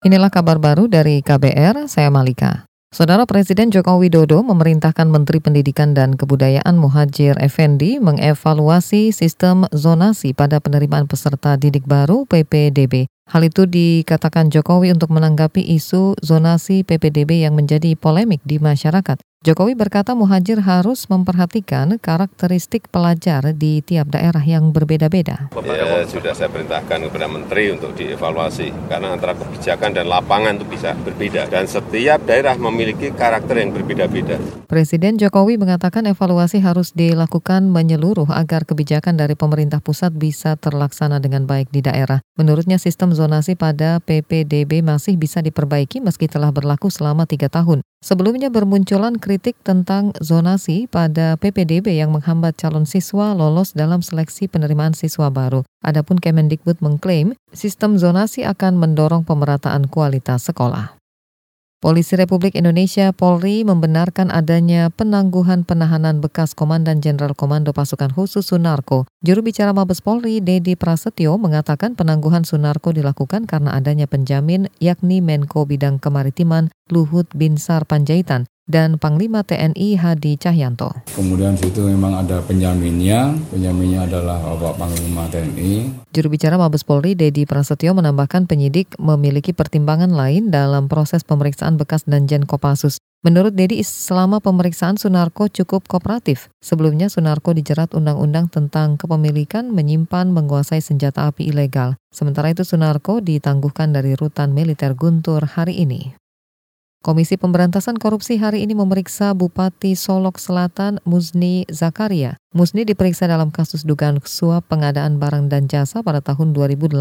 Inilah kabar baru dari KBR, saya Malika. Saudara Presiden Joko Widodo memerintahkan Menteri Pendidikan dan Kebudayaan Muhajir Effendi mengevaluasi sistem zonasi pada penerimaan peserta didik baru PPDB. Hal itu dikatakan Jokowi untuk menanggapi isu zonasi PPDB yang menjadi polemik di masyarakat. Jokowi berkata muhajir harus memperhatikan karakteristik pelajar di tiap daerah yang berbeda-beda. Ya, sudah saya perintahkan kepada Menteri untuk dievaluasi, karena antara kebijakan dan lapangan itu bisa berbeda. Dan setiap daerah memiliki karakter yang berbeda-beda. Presiden Jokowi mengatakan evaluasi harus dilakukan menyeluruh agar kebijakan dari pemerintah pusat bisa terlaksana dengan baik di daerah. Menurutnya sistem zonasi pada PPDB masih bisa diperbaiki meski telah berlaku selama tiga tahun. Sebelumnya bermunculan kritik tentang zonasi pada PPDB yang menghambat calon siswa lolos dalam seleksi penerimaan siswa baru. Adapun Kemendikbud mengklaim sistem zonasi akan mendorong pemerataan kualitas sekolah. Polisi Republik Indonesia Polri membenarkan adanya penangguhan penahanan bekas Komandan Jenderal Komando Pasukan Khusus Sunarko. Juru bicara Mabes Polri, Dedi Prasetyo, mengatakan penangguhan Sunarko dilakukan karena adanya penjamin yakni Menko Bidang Kemaritiman Luhut Binsar Panjaitan dan Panglima TNI Hadi Cahyanto. Kemudian situ memang ada penjaminnya, penjaminnya adalah Bapak Panglima TNI. Juru bicara Mabes Polri Dedi Prasetyo menambahkan penyidik memiliki pertimbangan lain dalam proses pemeriksaan bekas Danjen Kopassus. Menurut Dedi, selama pemeriksaan Sunarko cukup kooperatif. Sebelumnya Sunarko dijerat undang-undang tentang kepemilikan, menyimpan, menguasai senjata api ilegal. Sementara itu Sunarko ditangguhkan dari rutan militer Guntur hari ini. Komisi Pemberantasan Korupsi hari ini memeriksa Bupati Solok Selatan Muzni Zakaria. Musni diperiksa dalam kasus dugaan suap pengadaan barang dan jasa pada tahun 2018.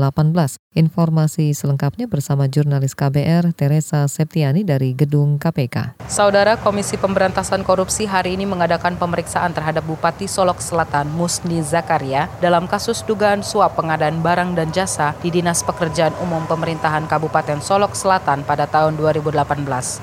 Informasi selengkapnya bersama jurnalis KBR Teresa Septiani dari Gedung KPK. Saudara Komisi Pemberantasan Korupsi hari ini mengadakan pemeriksaan terhadap Bupati Solok Selatan Musni Zakaria dalam kasus dugaan suap pengadaan barang dan jasa di Dinas Pekerjaan Umum Pemerintahan Kabupaten Solok Selatan pada tahun 2018.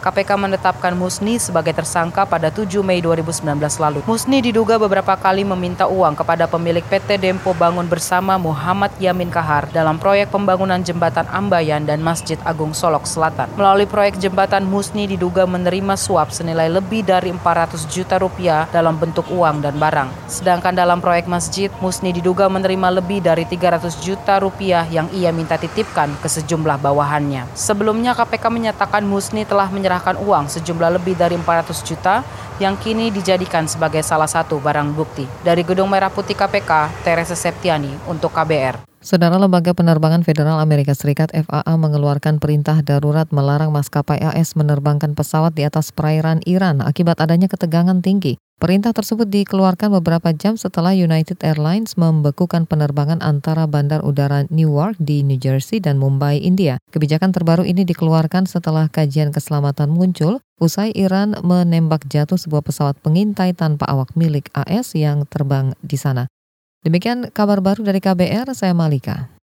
KPK menetapkan Musni sebagai tersangka pada 7 Mei 2019 lalu. Musni diduga beberapa kali kali meminta uang kepada pemilik PT Dempo Bangun Bersama Muhammad Yamin Kahar dalam proyek pembangunan jembatan Ambayan dan Masjid Agung Solok Selatan. Melalui proyek jembatan Musni diduga menerima suap senilai lebih dari 400 juta rupiah dalam bentuk uang dan barang. Sedangkan dalam proyek masjid, Musni diduga menerima lebih dari 300 juta rupiah yang ia minta titipkan ke sejumlah bawahannya. Sebelumnya KPK menyatakan Musni telah menyerahkan uang sejumlah lebih dari 400 juta yang kini dijadikan sebagai salah satu barang bukti. Dari Gedung Merah Putih KPK, Teresa Septiani untuk KBR. Saudara Lembaga Penerbangan Federal Amerika Serikat FAA mengeluarkan perintah darurat melarang maskapai AS menerbangkan pesawat di atas perairan Iran akibat adanya ketegangan tinggi. Perintah tersebut dikeluarkan beberapa jam setelah United Airlines membekukan penerbangan antara bandar udara Newark di New Jersey dan Mumbai, India. Kebijakan terbaru ini dikeluarkan setelah kajian keselamatan muncul usai Iran menembak jatuh sebuah pesawat pengintai tanpa awak milik AS yang terbang di sana. Demikian kabar baru dari KBR, saya Malika.